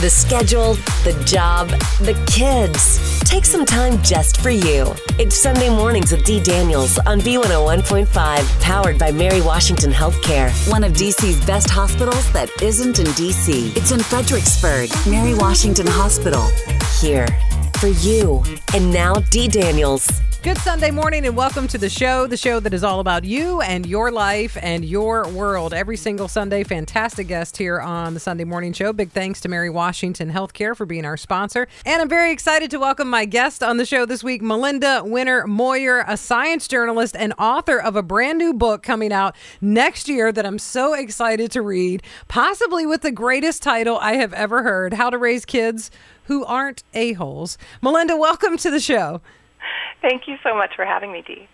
The schedule, the job, the kids. Take some time just for you. It's Sunday mornings with D. Daniels on B101.5, powered by Mary Washington Healthcare, one of DC's best hospitals that isn't in DC. It's in Fredericksburg, Mary Washington Hospital. Here for you. And now, D. Daniels. Good Sunday morning and welcome to the show, the show that is all about you and your life and your world. Every single Sunday, fantastic guest here on the Sunday Morning Show. Big thanks to Mary Washington Healthcare for being our sponsor. And I'm very excited to welcome my guest on the show this week, Melinda Wenner Moyer, a science journalist and author of a brand new book coming out next year that I'm so excited to read, possibly with the greatest title I have ever heard How to Raise Kids Who Aren't A-Holes. Melinda, welcome to the show. Thank you so much for having me, Dee.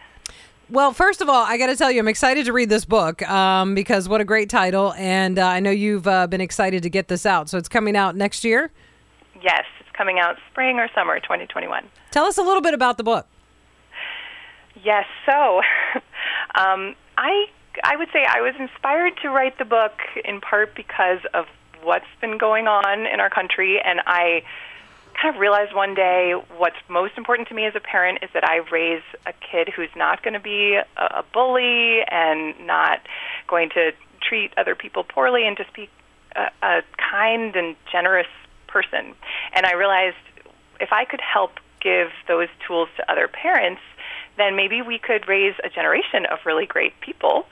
Well, first of all, I got to tell you, I'm excited to read this book um, because what a great title. And uh, I know you've uh, been excited to get this out. So it's coming out next year? Yes, it's coming out spring or summer 2021. Tell us a little bit about the book. Yes, so um, I, I would say I was inspired to write the book in part because of what's been going on in our country. And I kind of realized one day what's most important to me as a parent is that I raise a kid who's not going to be a, bully and not going to treat other people poorly and just be a, a kind and generous person. And I realized if I could help give those tools to other parents, then maybe we could raise a generation of really great people.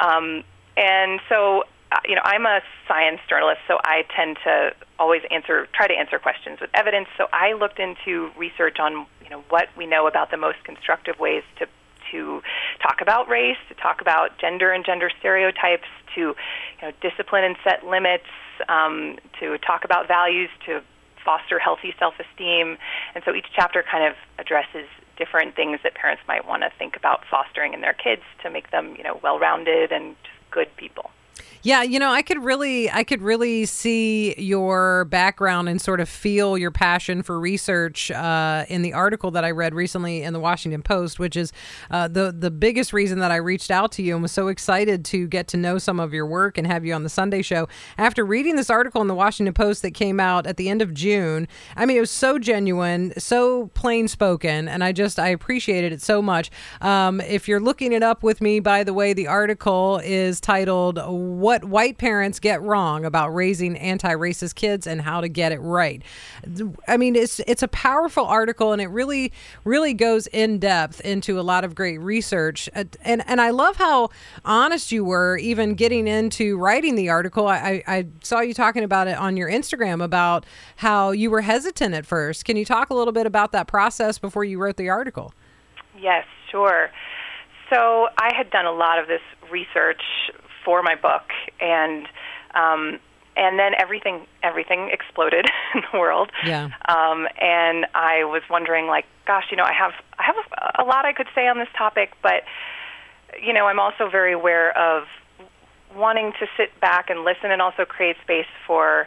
Um, and so you know, I'm a science journalist, so I tend to always answer, try to answer questions with evidence. So I looked into research on, you know, what we know about the most constructive ways to to talk about race, to talk about gender and gender stereotypes, to you know, discipline and set limits, um, to talk about values, to foster healthy self-esteem. And so each chapter kind of addresses different things that parents might want to think about fostering in their kids to make them, you know, well-rounded and just good people. Yeah, you know, I could really, I could really see your background and sort of feel your passion for research uh, in the article that I read recently in the Washington Post, which is uh, the the biggest reason that I reached out to you and was so excited to get to know some of your work and have you on the Sunday show. After reading this article in the Washington Post that came out at the end of June, I mean, it was so genuine, so plain spoken, and I just I appreciated it so much. Um, if you're looking it up with me, by the way, the article is titled "What." white parents get wrong about raising anti-racist kids and how to get it right. I mean, it's it's a powerful article and it really really goes in depth into a lot of great research. Uh, and and I love how honest you were even getting into writing the article. I, I saw you talking about it on your Instagram about how you were hesitant at first. Can you talk a little bit about that process before you wrote the article? Yes, sure. So I had done a lot of this research for my book, and um, and then everything everything exploded in the world. Yeah. Um, and I was wondering, like, gosh, you know, I have I have a, a lot I could say on this topic, but you know, I'm also very aware of wanting to sit back and listen, and also create space for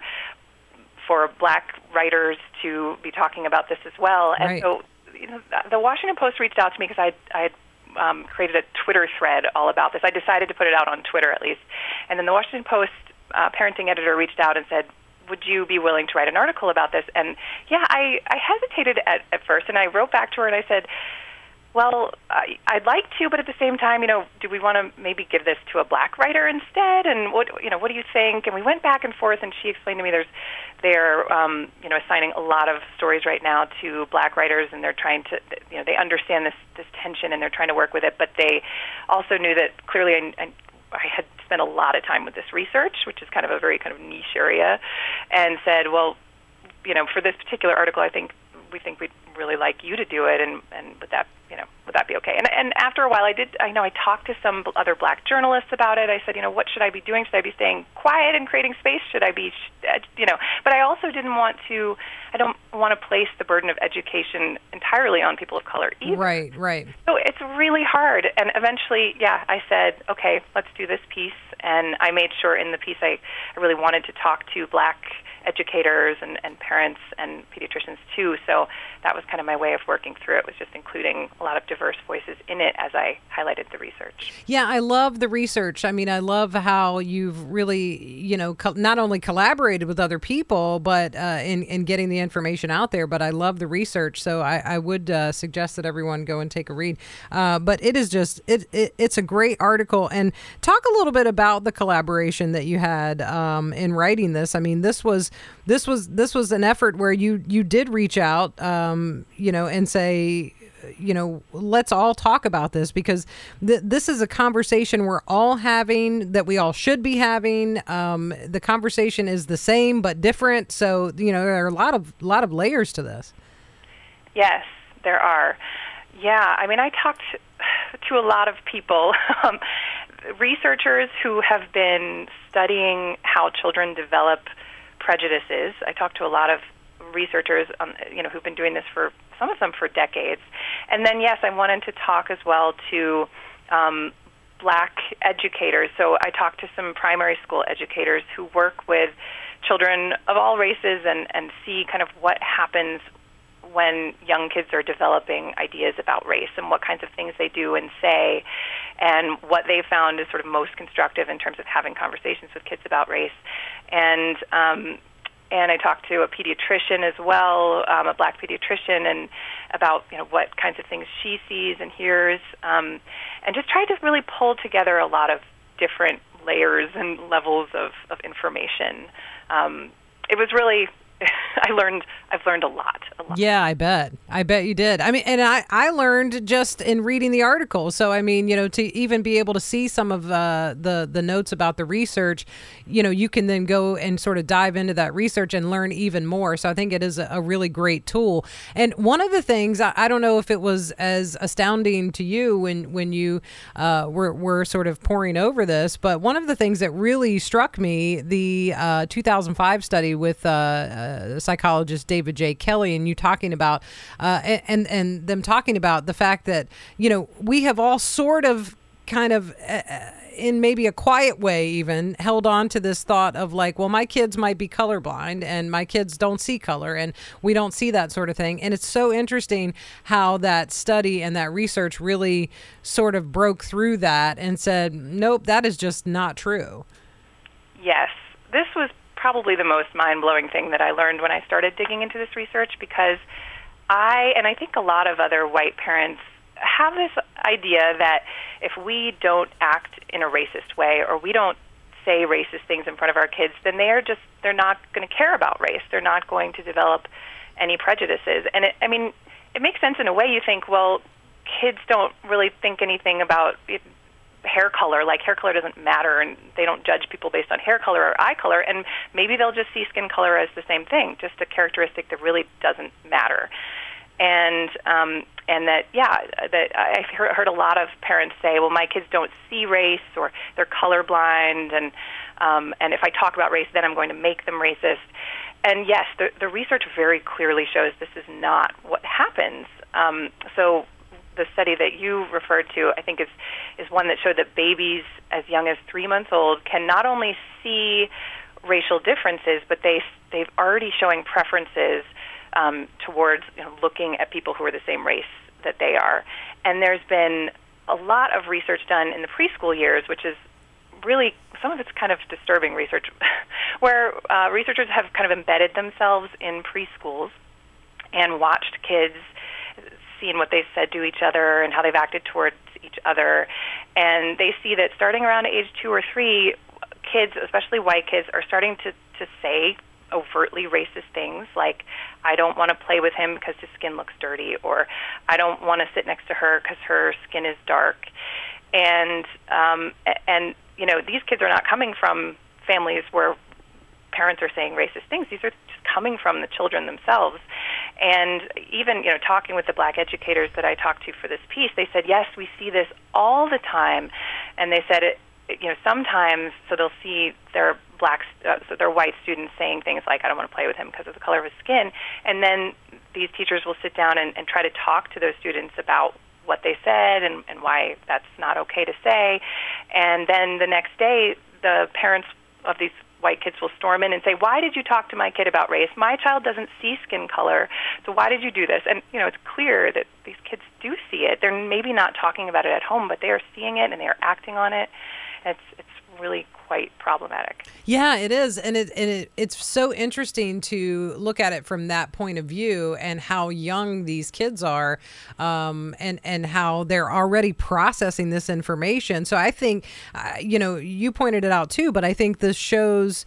for black writers to be talking about this as well. And right. so, you know, the Washington Post reached out to me because I I had um, created a Twitter thread all about this. I decided to put it out on Twitter at least. And then the Washington Post uh, parenting editor reached out and said, would you be willing to write an article about this? And yeah, I, I hesitated at, at first, and I wrote back to her and I said, well, I, I'd like to, but at the same time, you know, do we want to maybe give this to a black writer instead? And what, you know, what do you think? And we went back and forth, and she explained to me there's, they're, um, you know, assigning a lot of stories right now to black writers, and they're trying to, you know, they understand this this tension, and they're trying to work with it, but they also knew that clearly, I, I, I had spent a lot of time with this research, which is kind of a very kind of niche area, and said, well, you know, for this particular article, I think we think we'd really like you to do it, and and would that you know would that be okay? And and after a while, I did. I know I talked to some other black journalists about it. I said, you know, what should I be doing? Should I be staying quiet and creating space? Should I be, you know? But I also didn't want to. I don't want to place the burden of education entirely on people of color either. Right, right. So it's really hard. And eventually, yeah, I said, okay, let's do this piece. And I made sure in the piece I, I really wanted to talk to black educators and, and parents and pediatricians too. So that was kind of my way of working through it was just including a lot of diverse voices in it as I highlighted the research. Yeah, I love the research. I mean, I love how you've really, you know, co- not only collaborated with other people, but uh, in in getting the information out there. But I love the research, so I, I would uh, suggest that everyone go and take a read. Uh, but it is just it, it, it's a great article. And talk a little bit about the collaboration that you had um, in writing this. I mean, this was this was this was an effort where you you did reach out, um, you know, and say, you know, let's all talk about this because th- this is a conversation we're all having that we all should be having. Um, the conversation is the same but different, so you know there are a lot of lot of layers to this. Yes, there are. Yeah, I mean, I talked to a lot of people, um, researchers who have been studying how children develop prejudices. I talked to a lot of researchers, um, you know, who've been doing this for some of them for decades. And then, yes, I wanted to talk as well to um, black educators. So I talked to some primary school educators who work with children of all races and, and see kind of what happens when young kids are developing ideas about race and what kinds of things they do and say. And what they found is sort of most constructive in terms of having conversations with kids about race. And um, and I talked to a pediatrician as well, um, a black pediatrician, and about you know what kinds of things she sees and hears, um, and just tried to really pull together a lot of different layers and levels of, of information. Um, it was really I learned I've learned a lot, a lot. Yeah, I bet. I bet you did. I mean, and I I learned just in reading the article. So I mean, you know, to even be able to see some of uh, the the notes about the research, you know, you can then go and sort of dive into that research and learn even more. So I think it is a, a really great tool. And one of the things I, I, don't know if it was as astounding to you when when you uh, were were sort of poring over this, but one of the things that really struck me the uh, 2005 study with uh, uh, psychologist David J. Kelly and you talking about uh, and and them talking about the fact that you know we have all sort of kind of uh, in maybe a quiet way even held on to this thought of like well my kids might be colorblind and my kids don't see color and we don't see that sort of thing. And it's so interesting how that study and that research really sort of broke through that and said nope that is just not true. Yes. This was probably the most mind blowing thing that I learned when I started digging into this research because I, and I think a lot of other white parents, have this idea that if we don't act in a racist way or we don't say racist things in front of our kids, then they are just, they're not going to care about race. They're not going to develop any prejudices. And it, I mean, it makes sense in a way. You think, well, kids don't really think anything about hair color like hair color doesn't matter and they don't judge people based on hair color or eye color and maybe they'll just see skin color as the same thing just a characteristic that really doesn't matter. And um and that yeah that i've heard, a lot of parents say well my kids don't see race or they're colorblind and um and if i talk about race then i'm going to make them racist. And yes the the research very clearly shows this is not what happens. Um so the study that you referred to, I think, is is one that showed that babies as young as three months old can not only see racial differences, but they they've already showing preferences um, towards you know, looking at people who are the same race that they are. And there's been a lot of research done in the preschool years, which is really some of it's kind of disturbing research, where uh, researchers have kind of embedded themselves in preschools and watched kids seen what they've said to each other and how they've acted towards each other. And they see that starting around age two or three, kids, especially white kids, are starting to, to say overtly racist things like, I don't want to play with him because his skin looks dirty, or I don't want to sit next to her because her skin is dark. And, um, and, you know, these kids are not coming from families where parents are saying racist things. These are just coming from the children themselves. And even, you know, talking with the black educators that I talked to for this piece, they said, yes, we see this all the time. And they said, it, you know, sometimes, so they'll see their black, uh, so their white students saying things like, I don't want to play with him because of the color of his skin. And then these teachers will sit down and, and try to talk to those students about what they said and, and why that's not okay to say. And then the next day, the parents of these white kids will storm in and say, "Why did you talk to my kid about race? My child doesn't see skin color, so why did you do this?" And you know, it's clear that these kids do see it. They're maybe not talking about it at home, but they are seeing it and they are acting on it. It's it's really quite problematic. Yeah, it is, and it and it, it's so interesting to look at it from that point of view and how young these kids are, um, and and how they're already processing this information. So I think, uh, you know, you pointed it out too, but I think this shows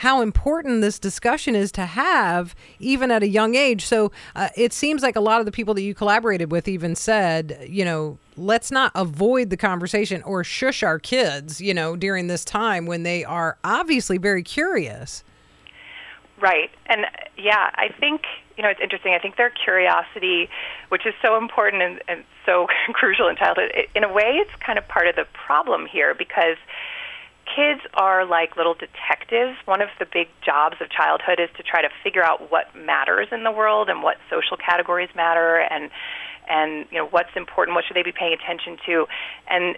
how important this discussion is to have even at a young age. So uh, it seems like a lot of the people that you collaborated with even said, you know, let's not avoid the conversation or shush our kids, you know, during this time when they are obviously very curious. Right. And yeah, I think, you know, it's interesting. I think their curiosity, which is so important and, and so crucial in childhood, it, in a way, it's kind of part of the problem here because kids are like little detectives. One of the big jobs of childhood is to try to figure out what matters in the world and what social categories matter and and you know what's important, what should they be paying attention to. And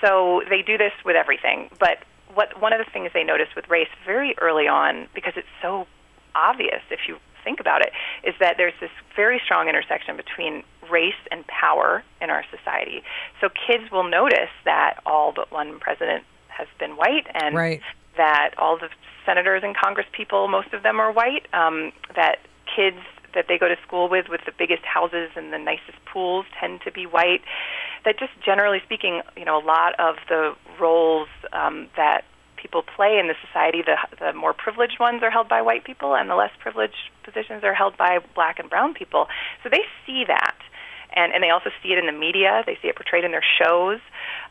so they do this with everything. But what one of the things they notice with race very early on because it's so obvious if you think about it is that there's this very strong intersection between race and power in our society. So kids will notice that all but one president has been white, and right. that all the senators and Congress people, most of them are white. Um, that kids that they go to school with, with the biggest houses and the nicest pools, tend to be white. That just generally speaking, you know, a lot of the roles um, that people play in the society, the, the more privileged ones are held by white people, and the less privileged positions are held by black and brown people. So they see that and and they also see it in the media. They see it portrayed in their shows.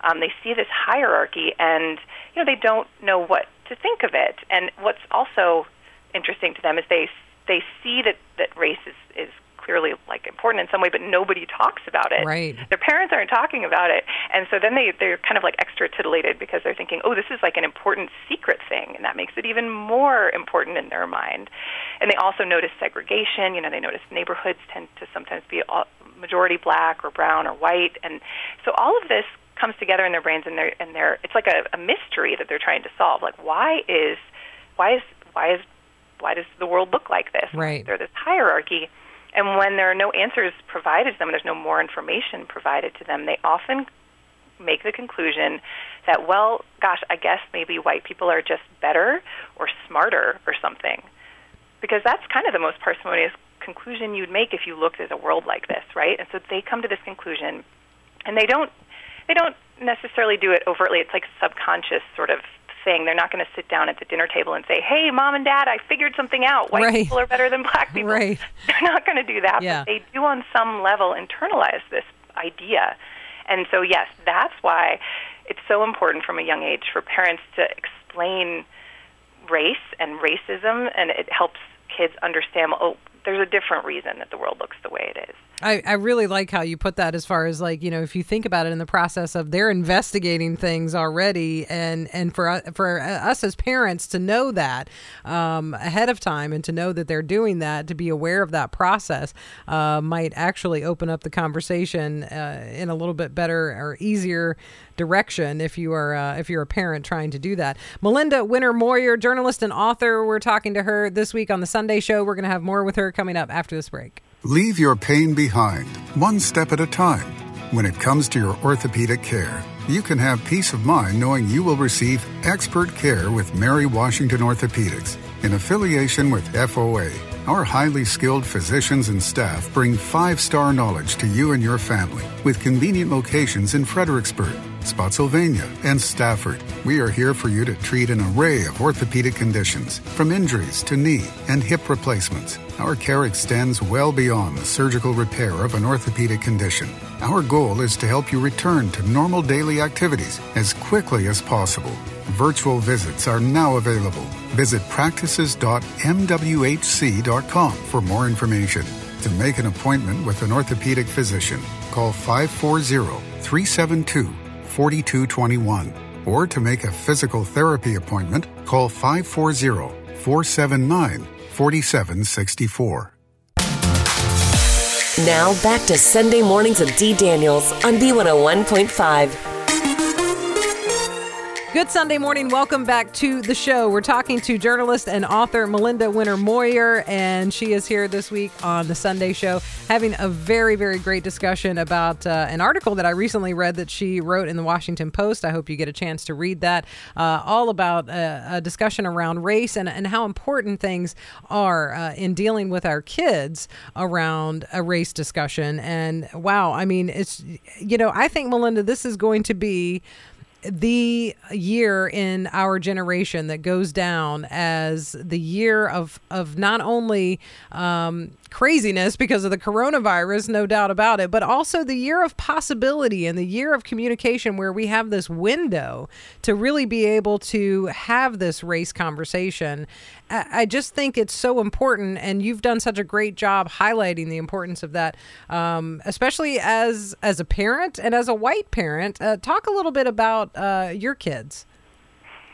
Um, they see this hierarchy, and you know they don't know what to think of it. And what's also interesting to them is they they see that that race is is clearly like important in some way, but nobody talks about it. Right. Their parents aren't talking about it, and so then they they're kind of like extra titillated because they're thinking, oh, this is like an important secret thing, and that makes it even more important in their mind. And they also notice segregation. You know, they notice neighborhoods tend to sometimes be all, majority black or brown or white, and so all of this comes together in their brains, and they're and they're it's like a, a mystery that they're trying to solve. Like, why is why is why is why does the world look like this? Right. There's this hierarchy and when there are no answers provided to them, there's no more information provided to them, they often make the conclusion that, well, gosh, I guess maybe white people are just better or smarter or something. Because that's kind of the most parsimonious conclusion you'd make if you looked at a world like this, right? And so they come to this conclusion, and they don't they don't necessarily do it overtly. It's like a subconscious sort of thing. They're not going to sit down at the dinner table and say, "Hey, mom and dad, I figured something out. White right. people are better than black people." Right. They're not going to do that, yeah. but they do on some level internalize this idea. And so, yes, that's why it's so important from a young age for parents to explain race and racism, and it helps kids understand. Oh, there's a different reason that the world looks the way it is. I, I really like how you put that as far as like you know if you think about it in the process of they're investigating things already and and for for us as parents to know that um, ahead of time and to know that they're doing that to be aware of that process uh, might actually open up the conversation uh, in a little bit better or easier direction if you are uh, if you're a parent trying to do that. Melinda Wenner Moyer, journalist and author, we're talking to her this week on the Sunday Show. We're going to have more with her coming up after this break. Leave your pain behind, one step at a time. When it comes to your orthopedic care, you can have peace of mind knowing you will receive expert care with Mary Washington Orthopedics in affiliation with FOA. Our highly skilled physicians and staff bring five star knowledge to you and your family with convenient locations in Fredericksburg, Spotsylvania, and Stafford. We are here for you to treat an array of orthopedic conditions, from injuries to knee and hip replacements. Our care extends well beyond the surgical repair of an orthopedic condition. Our goal is to help you return to normal daily activities as quickly as possible. Virtual visits are now available. Visit practices.mwhc.com for more information. To make an appointment with an orthopedic physician, call 540 372 4221. Or to make a physical therapy appointment, call 540 479 4764. Now back to Sunday mornings with D. Daniels on B101.5. Good Sunday morning. Welcome back to the show. We're talking to journalist and author Melinda Wenner Moyer, and she is here this week on the Sunday show having a very, very great discussion about uh, an article that I recently read that she wrote in the Washington Post. I hope you get a chance to read that. Uh, all about uh, a discussion around race and, and how important things are uh, in dealing with our kids around a race discussion. And wow, I mean, it's, you know, I think, Melinda, this is going to be the year in our generation that goes down as the year of of not only um, craziness because of the coronavirus, no doubt about it, but also the year of possibility and the year of communication where we have this window to really be able to have this race conversation. I just think it's so important, and you've done such a great job highlighting the importance of that, um, especially as as a parent and as a white parent. Uh, talk a little bit about uh, your kids.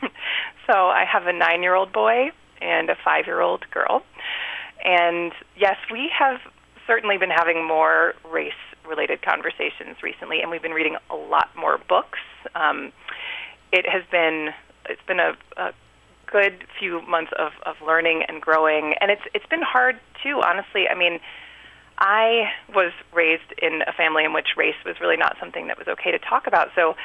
so I have a nine-year-old boy and a five-year-old girl. And yes, we have certainly been having more race related conversations recently, and we've been reading a lot more books. Um, it has been it's been a, a good few months of, of learning and growing, and it's it's been hard too. Honestly, I mean, I was raised in a family in which race was really not something that was okay to talk about. So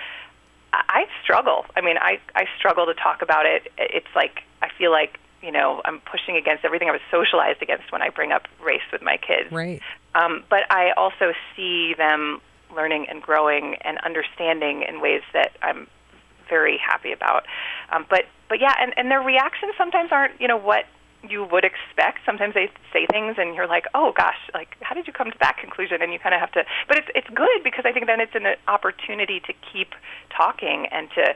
I struggle. I mean, I I struggle to talk about it. It's like I feel like you know I'm pushing against everything I was socialized against when I bring up race with my kids. Right. Um, but I also see them learning and growing and understanding in ways that I'm very happy about. Um, but but yeah, and and their reactions sometimes aren't you know what you would expect. Sometimes they say things and you're like, oh gosh, like how did you come to that conclusion? And you kind of have to. But it's it's good because I think then it's an opportunity to keep talking and to,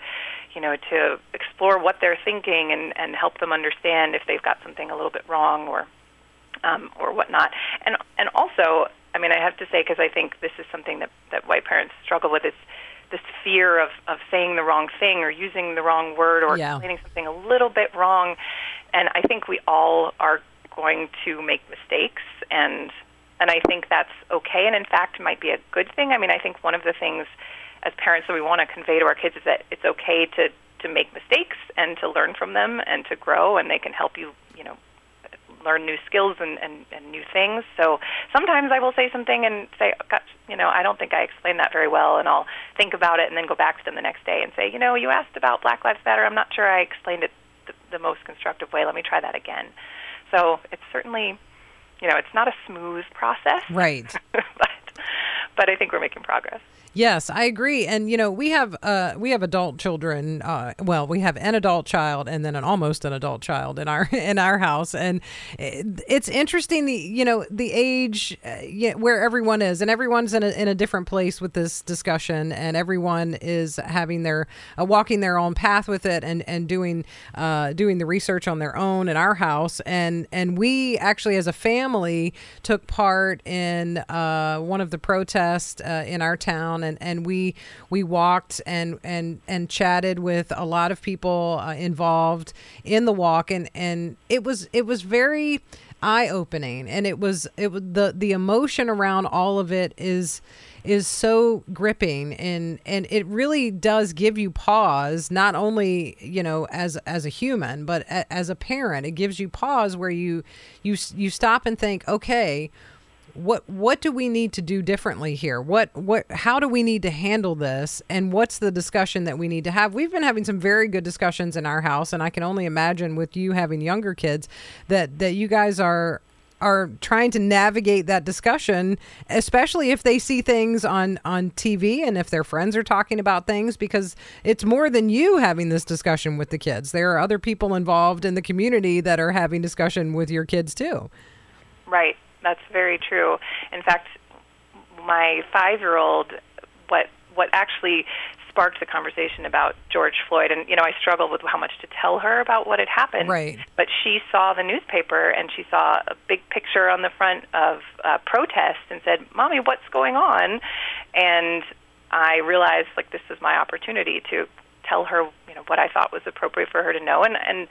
you know, to explore what they're thinking and and help them understand if they've got something a little bit wrong or um, or whatnot. And and also, I mean, I have to say because I think this is something that that white parents struggle with is this fear of of saying the wrong thing or using the wrong word or yeah. explaining something a little bit wrong and I think we all are going to make mistakes and and I think that's okay and in fact might be a good thing. I mean, I think one of the things as parents that we want to convey to our kids is that it's okay to to make mistakes and to learn from them and to grow and they can help you, you know, learn new skills and, and, and new things. So sometimes I will say something and say, oh, gosh, you know, I don't think I explained that very well, and I'll think about it and then go back to them the next day and say, you know, you asked about Black Lives Matter. I'm not sure I explained it the most constructive way. Let me try that again. So it's certainly, you know, it's not a smooth process. Right. but, but I think we're making progress. Yes, I agree. And you know, we have uh, we have adult children. Uh, well, we have an adult child and then an almost an adult child in our in our house, and it's interesting. The you know the age uh, where everyone is, and everyone's in a in a different place with this discussion, and everyone is having their uh, walking their own path with it, and and doing uh, doing the research on their own in our house, and and we actually as a family took part in uh, one of the protests in our town and and we we walked and and and chatted with a lot of people uh, involved in the walk and and it was it was very eye opening and it was it was the the emotion around all of it is is so gripping and and it really does give you pause not only you know as as a human but a, as a parent it gives you pause where you you you stop and think okay what what do we need to do differently here? What what how do we need to handle this? And what's the discussion that we need to have? We've been having some very good discussions in our house and i can only imagine with you having younger kids that that you guys are are trying to navigate that discussion especially if they see things on on TV and if their friends are talking about things because it's more than you having this discussion with the kids. There are other people involved in the community that are having discussion with your kids too. Right that's very true. In fact, my five-year-old, what what actually sparked the conversation about George Floyd, and you know, I struggled with how much to tell her about what had happened. Right. But she saw the newspaper and she saw a big picture on the front of uh, protest and said, "Mommy, what's going on?" And I realized like this was my opportunity to tell her, you know, what I thought was appropriate for her to know, and and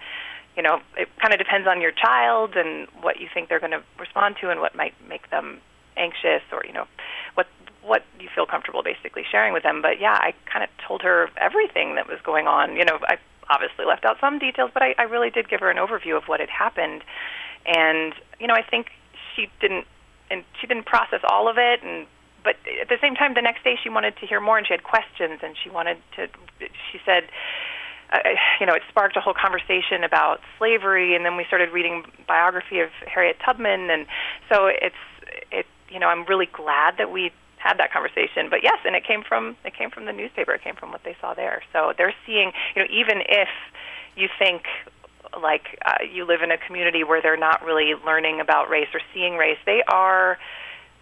you know, it kind of depends on your child and what you think they're going to respond to and what might make them anxious or, you know, what what you feel comfortable basically sharing with them. But yeah, I kind of told her everything that was going on. You know, I obviously left out some details, but I, I really did give her an overview of what had happened. And you know, I think she didn't and she didn't process all of it and but at the same time the next day she wanted to hear more and she had questions and she wanted to she said you know, it sparked a whole conversation about slavery, and then we started reading biography of Harriet Tubman, and so it's it. You know, I'm really glad that we had that conversation. But yes, and it came from it came from the newspaper. It came from what they saw there. So they're seeing, you know, even if you think like uh, you live in a community where they're not really learning about race or seeing race, they are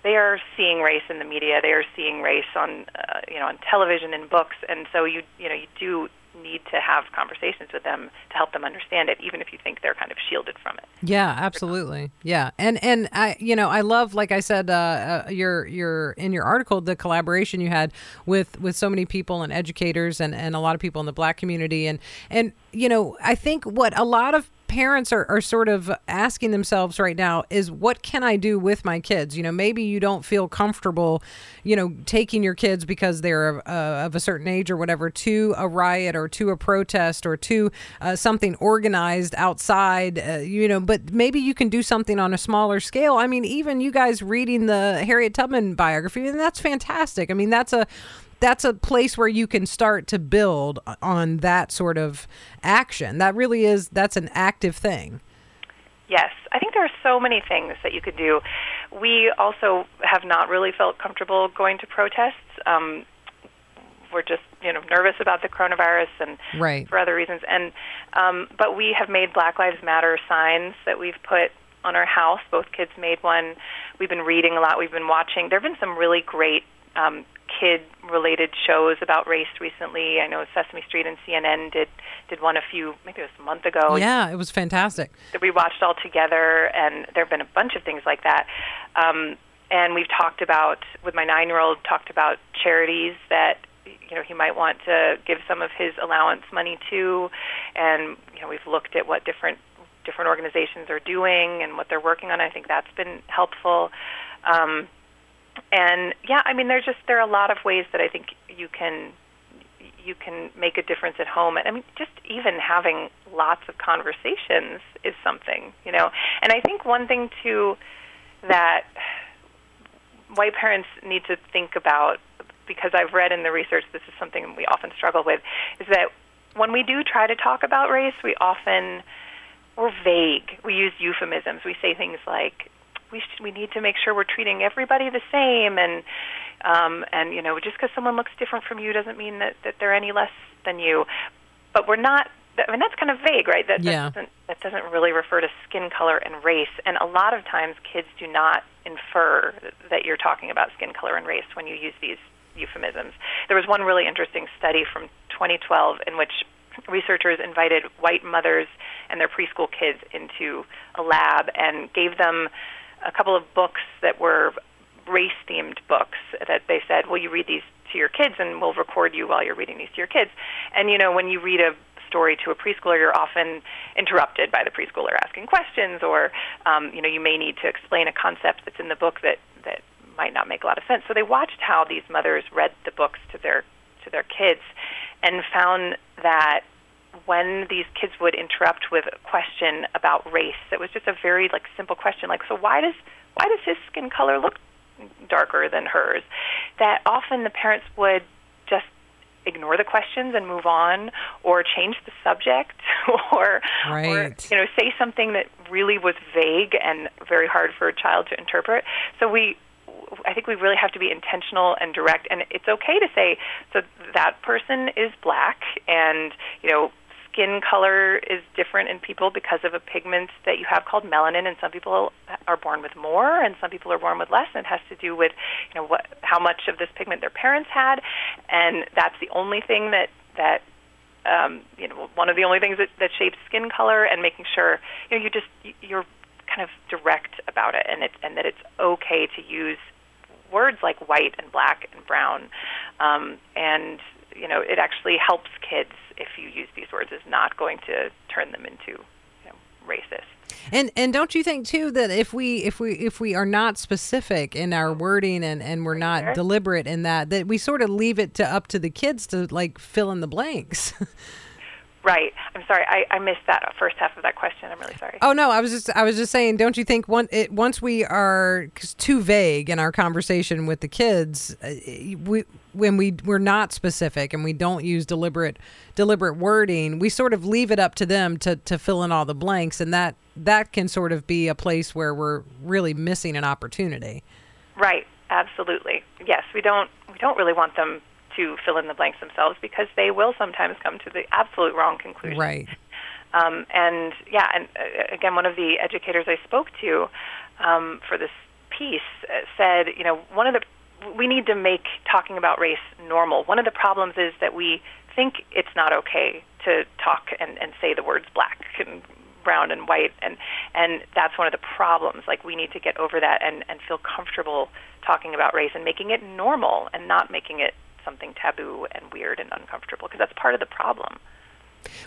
they are seeing race in the media. They are seeing race on uh, you know on television and books, and so you you know you do need to have conversations with them to help them understand it, even if you think they're kind of shielded from it. Yeah, absolutely. Yeah, and and I, you know, I love, like I said, uh, uh, your your in your article, the collaboration you had with with so many people and educators and and a lot of people in the Black community, and and you know, I think what a lot of parents are, are sort of asking themselves right now is what can I do with my kids? You know, maybe you don't feel comfortable, you know, taking your kids because they're uh, of a certain age or whatever to a riot or to a protest or to uh, something organized outside, uh, you know, but maybe you can do something on a smaller scale. I mean, even you guys reading the Harriet Tubman biography, and that's fantastic. I mean, that's a that's a place where you can start to build on that sort of action. That really is that's an active thing. Yes, I think there are so many things that you could do. We also have not really felt comfortable going to protests. Um, we're just you know nervous about the coronavirus and right. for other reasons. And um, but we have made Black Lives Matter signs that we've put on our house. Both kids made one. We've been reading a lot. We've been watching. There have been some really great um, kid related shows about race recently. I know Sesame Street and CNN did did one a few maybe it was a month ago. Yeah, it was fantastic. That we watched all together, and there have been a bunch of things like that. Um, and we've talked about with my nine year old talked about charities that you know he might want to give some of his allowance money to, and you know we've looked at what different different organizations are doing and what they're working on. I think that's been helpful. Um, and yeah, I mean, there's just there are a lot of ways that I think you can you can make a difference at home. And I mean, just even having lots of conversations is something, you know. And I think one thing too that white parents need to think about, because I've read in the research this is something we often struggle with, is that when we do try to talk about race, we often we're vague. We use euphemisms. We say things like we sh- we need to make sure we're treating everybody the same and um and you know just because someone looks different from you doesn't mean that that they're any less than you. But we're not I mean that's kind of vague right? That, yeah. that doesn't that doesn't really refer to skin color and race. And a lot of times kids do not infer that you're talking about skin color and race when you use these euphemisms. There was one really interesting study from 2012 in which researchers invited white mothers and their preschool kids into a lab and gave them a couple of books that were race themed books that they said, well, you read these to your kids and we'll record you while you're reading these to your kids. And, you know, when you read a story to a preschooler, you're often interrupted by the preschooler asking questions, or, um, you know, you may need to explain a concept that's in the book that, that might not make a lot of sense. So they watched how these mothers read the books to their, to their kids and found that when these kids would interrupt with a question about race that was just a very like simple question like so why does why does his skin color look darker than hers? That often the parents would just ignore the questions and move on or change the subject or right. or you know say something that really was vague and very hard for a child to interpret. So we I think we really have to be intentional and direct. And it's okay to say so that person is black and you know skin color is different in people because of a pigment that you have called melanin, and some people are born with more, and some people are born with less. And it has to do with you know what how much of this pigment their parents had, and that's the only thing that that um, you know one of the only things that, that shapes skin color, and making sure you know you just you're kind of direct about it, and it and that it's okay to use words like white and black and brown, um, and you know it actually helps kids if you use these words is not going to turn them into you know, racist. And and don't you think too that if we if we if we are not specific in our wording and and we're not deliberate in that that we sort of leave it to up to the kids to like fill in the blanks. Right. I'm sorry. I, I missed that first half of that question. I'm really sorry. Oh no, I was just I was just saying. Don't you think one, it, once we are too vague in our conversation with the kids, uh, we when we we're not specific and we don't use deliberate deliberate wording, we sort of leave it up to them to to fill in all the blanks, and that that can sort of be a place where we're really missing an opportunity. Right. Absolutely. Yes. We don't we don't really want them to fill in the blanks themselves because they will sometimes come to the absolute wrong conclusion. Right. Um, and yeah, and uh, again, one of the educators I spoke to um, for this piece uh, said, you know, one of the we need to make talking about race normal. One of the problems is that we think it's not okay to talk and, and say the words black and brown and white and and that's one of the problems like we need to get over that and and feel comfortable talking about race and making it normal and not making it something taboo and weird and uncomfortable because that's part of the problem.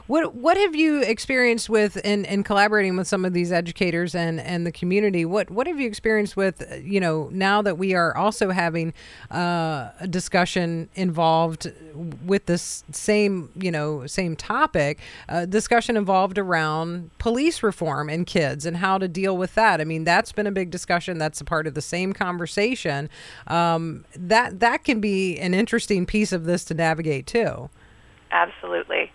What what have you experienced with in, in collaborating with some of these educators and, and the community? What what have you experienced with you know now that we are also having uh, a discussion involved with this same you know same topic, uh, discussion involved around police reform and kids and how to deal with that. I mean that's been a big discussion. That's a part of the same conversation. Um, that that can be an interesting piece of this to navigate too. Absolutely.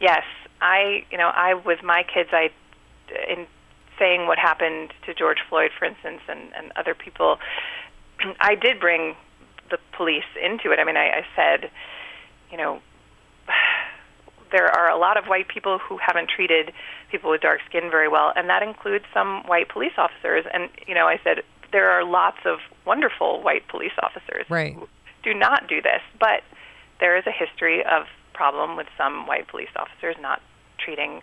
Yes, I, you know, I with my kids, I, in saying what happened to George Floyd, for instance, and and other people, I did bring the police into it. I mean, I, I said, you know, there are a lot of white people who haven't treated people with dark skin very well, and that includes some white police officers. And you know, I said there are lots of wonderful white police officers right. who do not do this, but there is a history of problem with some white police officers not treating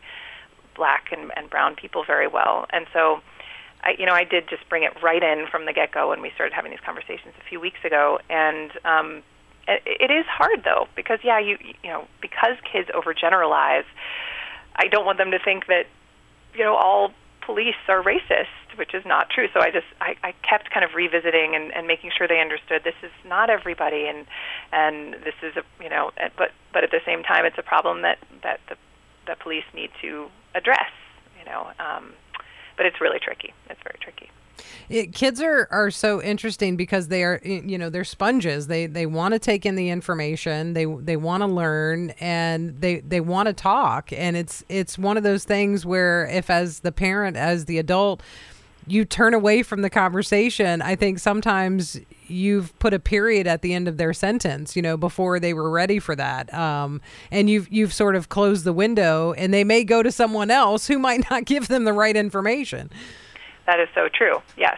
black and, and brown people very well. And so, I, you know, I did just bring it right in from the get go when we started having these conversations a few weeks ago. And um, it, it is hard though because yeah, you you know because kids overgeneralize. I don't want them to think that you know all police are racist which is not true. So I just I, I kept kind of revisiting and, and making sure they understood this is not everybody, and and this is a you know, but but at the same time, it's a problem that that the the police need to address. You know, um, but it's really tricky. It's very tricky. It, kids are, are so interesting because they are you know they're sponges they they want to take in the information they they want to learn and they they want to talk and it's it's one of those things where if as the parent as the adult you turn away from the conversation, I think sometimes you've put a period at the end of their sentence, you know, before they were ready for that. Um, and you've you've sort of closed the window, and they may go to someone else who might not give them the right information. That is so true. Yes,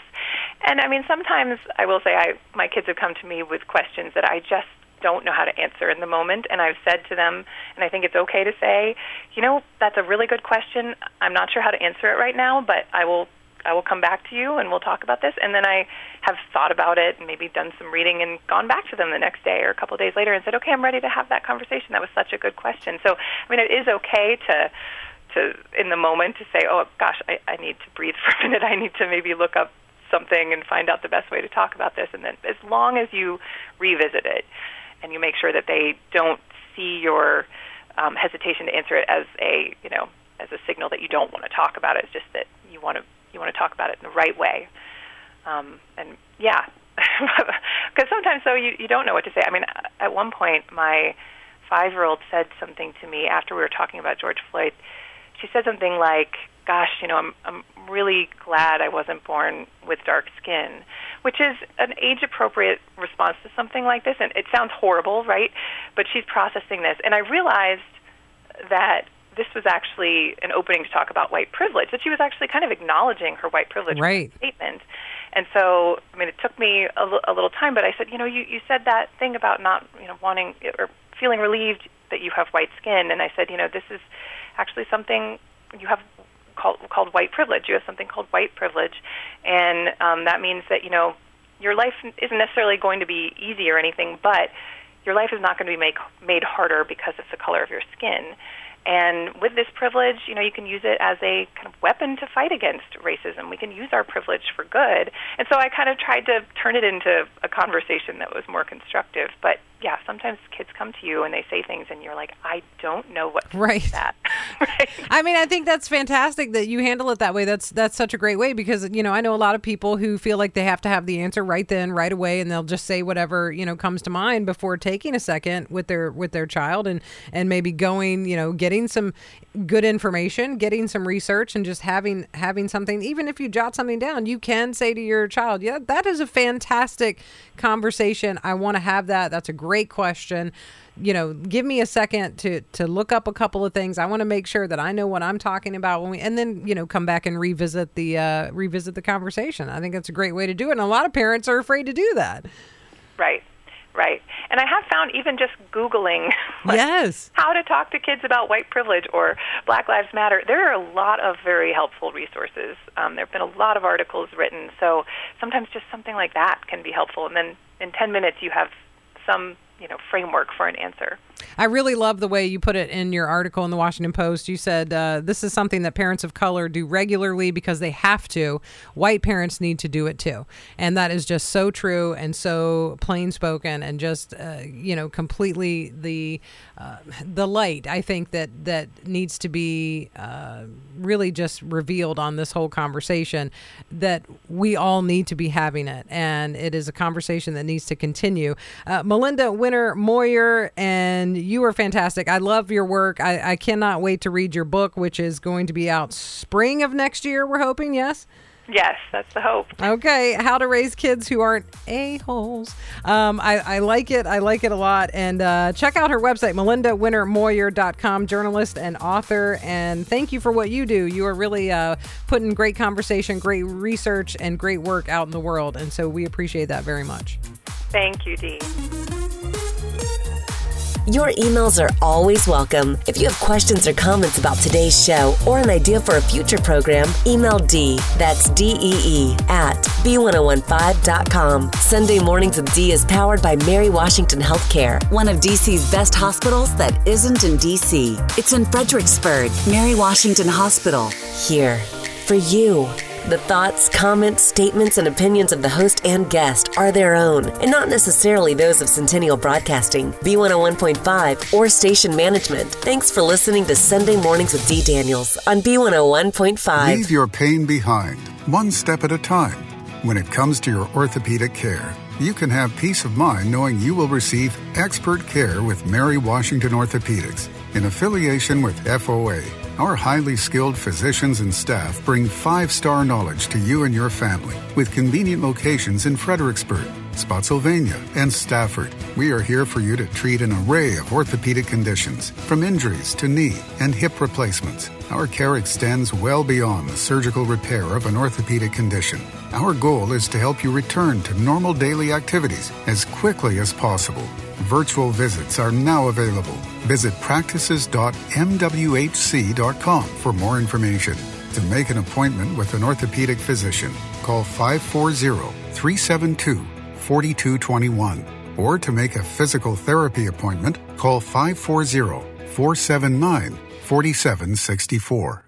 and I mean sometimes I will say I my kids have come to me with questions that I just don't know how to answer in the moment and I've said to them and I think it's okay to say, you know, that's a really good question. I'm not sure how to answer it right now, but I will I will come back to you and we'll talk about this. And then I have thought about it and maybe done some reading and gone back to them the next day or a couple of days later and said, okay, I'm ready to have that conversation. That was such a good question. So, I mean, it is okay to to in the moment to say, oh gosh, I, I need to breathe for a minute. I need to maybe look up something and find out the best way to talk about this. And then as long as you revisit it and you make sure that they don't see your um, hesitation to answer it as a you know as a signal that you don't want to talk about it. It's just that you want to you want to talk about it in the right way. Um, and yeah, because sometimes though you you don't know what to say. I mean, at one point my five year old said something to me after we were talking about George Floyd. She said something like, "Gosh, you know, I'm I'm really glad I wasn't born with dark skin," which is an age appropriate response to something like this. And it sounds horrible, right? But she's processing this, and I realized that this was actually an opening to talk about white privilege, that she was actually kind of acknowledging her white privilege right. statement. And so, I mean, it took me a, l- a little time, but I said, you know, you, you said that thing about not, you know, wanting or feeling relieved that you have white skin. And I said, you know, this is actually something you have called, called white privilege. You have something called white privilege. And um, that means that, you know, your life isn't necessarily going to be easy or anything, but your life is not going to be make, made harder because of the color of your skin And with this privilege, you know, you can use it as a kind of weapon to fight against racism. We can use our privilege for good. And so I kind of tried to turn it into a conversation that was more constructive. But yeah, sometimes kids come to you and they say things, and you're like, I don't know what to right. that. right. I mean, I think that's fantastic that you handle it that way. That's that's such a great way because you know I know a lot of people who feel like they have to have the answer right then, right away, and they'll just say whatever you know comes to mind before taking a second with their with their child and and maybe going you know getting some good information, getting some research, and just having having something. Even if you jot something down, you can say to your child, "Yeah, that is a fantastic conversation. I want to have that. That's a great question." you know, give me a second to to look up a couple of things. I want to make sure that I know what I'm talking about when we, and then you know, come back and revisit the uh, revisit the conversation. I think that's a great way to do it, and a lot of parents are afraid to do that. Right, right. And I have found even just Googling like, yes how to talk to kids about white privilege or Black Lives Matter, there are a lot of very helpful resources. Um, there have been a lot of articles written, so sometimes just something like that can be helpful. And then in 10 minutes, you have some you know framework for an answer. I really love the way you put it in your article in the Washington Post. You said uh, this is something that parents of color do regularly because they have to. White parents need to do it too, and that is just so true and so plain spoken and just uh, you know completely the uh, the light I think that that needs to be uh, really just revealed on this whole conversation that we all need to be having it, and it is a conversation that needs to continue. Uh, Melinda Wenner Moyer and you are fantastic. I love your work. I, I cannot wait to read your book, which is going to be out spring of next year. We're hoping, yes. Yes, that's the hope. Okay, how to raise kids who aren't a holes. Um, I, I, like it. I like it a lot. And uh, check out her website, melindawennermoyer.com, journalist and author. And thank you for what you do. You are really uh, putting great conversation, great research, and great work out in the world. And so we appreciate that very much. Thank you, Dee. Your emails are always welcome. If you have questions or comments about today's show or an idea for a future program, email Dee, that's D-E-E, at B1015.com. Sunday Mornings with Dee is powered by Mary Washington Healthcare, one of DC's best hospitals that isn't in DC. It's in Fredericksburg, Mary Washington Hospital. Here for you. The thoughts, comments, statements, and opinions of the host and guest are their own, and not necessarily those of Centennial Broadcasting, B101.5, or station management. Thanks for listening to Sunday Mornings with Dee. Daniels on B101.5. Leave your pain behind, one step at a time. When it comes to your orthopedic care, you can have peace of mind knowing you will receive expert care with Mary Washington Orthopedics in affiliation with FOA. Our highly skilled physicians and staff bring five star knowledge to you and your family with convenient locations in Fredericksburg, Spotsylvania, and Stafford. We are here for you to treat an array of orthopedic conditions, from injuries to knee and hip replacements. Our care extends well beyond the surgical repair of an orthopedic condition. Our goal is to help you return to normal daily activities as quickly as possible. Virtual visits are now available. Visit practices.mwhc.com for more information. To make an appointment with an orthopedic physician, call 540 372 4221. Or to make a physical therapy appointment, call 540 479 4764.